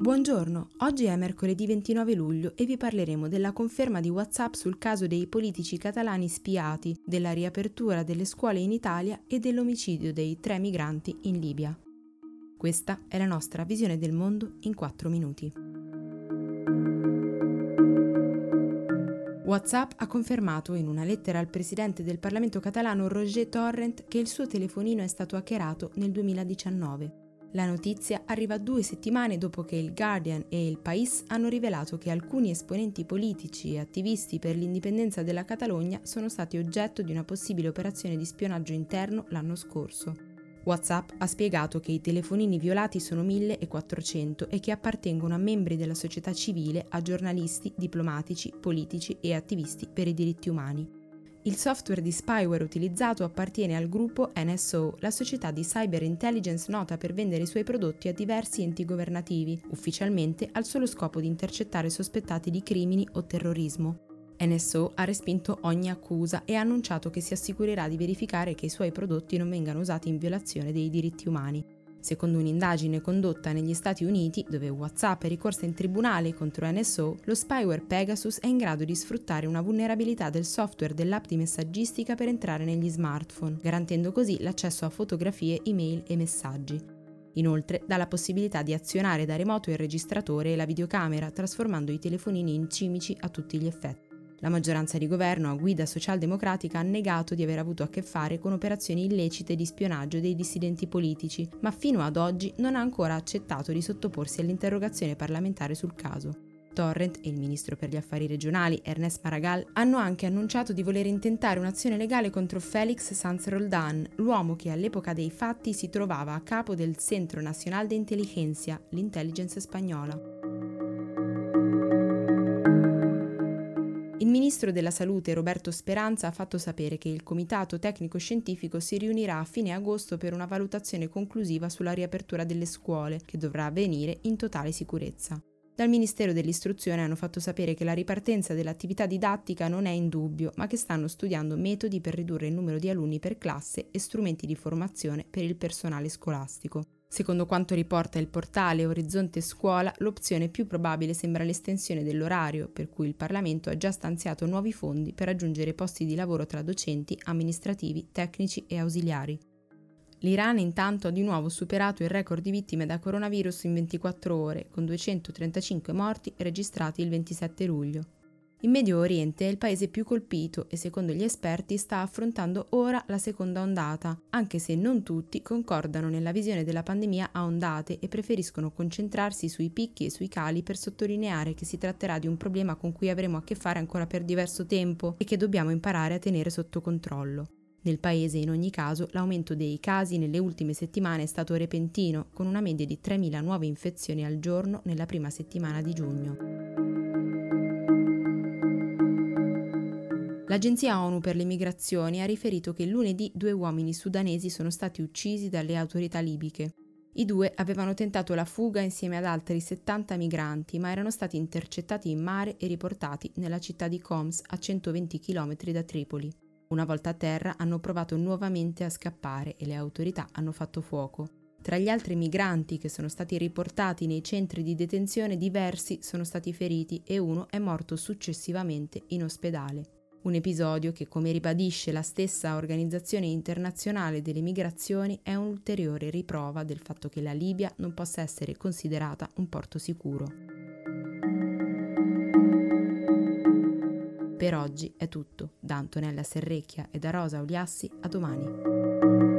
Buongiorno, oggi è mercoledì 29 luglio e vi parleremo della conferma di WhatsApp sul caso dei politici catalani spiati, della riapertura delle scuole in Italia e dell'omicidio dei tre migranti in Libia. Questa è la nostra visione del mondo in 4 minuti. WhatsApp ha confermato in una lettera al presidente del Parlamento catalano Roger Torrent che il suo telefonino è stato hackerato nel 2019. La notizia arriva due settimane dopo che il Guardian e il País hanno rivelato che alcuni esponenti politici e attivisti per l'indipendenza della Catalogna sono stati oggetto di una possibile operazione di spionaggio interno l'anno scorso. WhatsApp ha spiegato che i telefonini violati sono 1400 e che appartengono a membri della società civile, a giornalisti, diplomatici, politici e attivisti per i diritti umani. Il software di spyware utilizzato appartiene al gruppo NSO, la società di cyber intelligence nota per vendere i suoi prodotti a diversi enti governativi, ufficialmente al solo scopo di intercettare sospettati di crimini o terrorismo. NSO ha respinto ogni accusa e ha annunciato che si assicurerà di verificare che i suoi prodotti non vengano usati in violazione dei diritti umani. Secondo un'indagine condotta negli Stati Uniti, dove WhatsApp è ricorsa in tribunale contro NSO, lo spyware Pegasus è in grado di sfruttare una vulnerabilità del software dell'app di messaggistica per entrare negli smartphone, garantendo così l'accesso a fotografie, email e messaggi. Inoltre dà la possibilità di azionare da remoto il registratore e la videocamera, trasformando i telefonini in cimici a tutti gli effetti. La maggioranza di governo a guida socialdemocratica ha negato di aver avuto a che fare con operazioni illecite di spionaggio dei dissidenti politici, ma fino ad oggi non ha ancora accettato di sottoporsi all'interrogazione parlamentare sul caso. Torrent e il ministro per gli affari regionali Ernest Maragall hanno anche annunciato di voler intentare un'azione legale contro Félix Sanz Roldan, l'uomo che all'epoca dei fatti si trovava a capo del Centro Nacional de Inteligencia, l'intelligence spagnola. Ministro della Salute Roberto Speranza ha fatto sapere che il Comitato Tecnico Scientifico si riunirà a fine agosto per una valutazione conclusiva sulla riapertura delle scuole, che dovrà avvenire in totale sicurezza. Dal Ministero dell'Istruzione hanno fatto sapere che la ripartenza dell'attività didattica non è in dubbio, ma che stanno studiando metodi per ridurre il numero di alunni per classe e strumenti di formazione per il personale scolastico. Secondo quanto riporta il portale Orizzonte Scuola, l'opzione più probabile sembra l'estensione dell'orario, per cui il Parlamento ha già stanziato nuovi fondi per aggiungere posti di lavoro tra docenti, amministrativi, tecnici e ausiliari. L'Iran intanto ha di nuovo superato il record di vittime da coronavirus in 24 ore, con 235 morti registrati il 27 luglio. Il Medio Oriente è il paese più colpito e secondo gli esperti sta affrontando ora la seconda ondata, anche se non tutti concordano nella visione della pandemia a ondate e preferiscono concentrarsi sui picchi e sui cali per sottolineare che si tratterà di un problema con cui avremo a che fare ancora per diverso tempo e che dobbiamo imparare a tenere sotto controllo. Nel paese, in ogni caso, l'aumento dei casi nelle ultime settimane è stato repentino, con una media di 3.000 nuove infezioni al giorno nella prima settimana di giugno. L'Agenzia ONU per le migrazioni ha riferito che lunedì due uomini sudanesi sono stati uccisi dalle autorità libiche. I due avevano tentato la fuga insieme ad altri 70 migranti, ma erano stati intercettati in mare e riportati nella città di Coms a 120 km da Tripoli. Una volta a terra hanno provato nuovamente a scappare e le autorità hanno fatto fuoco. Tra gli altri migranti che sono stati riportati nei centri di detenzione diversi sono stati feriti e uno è morto successivamente in ospedale. Un episodio che, come ribadisce la stessa Organizzazione internazionale delle migrazioni, è un'ulteriore riprova del fatto che la Libia non possa essere considerata un porto sicuro. Per oggi è tutto. Da Antonella Serrecchia e da Rosa Uliassi, a domani.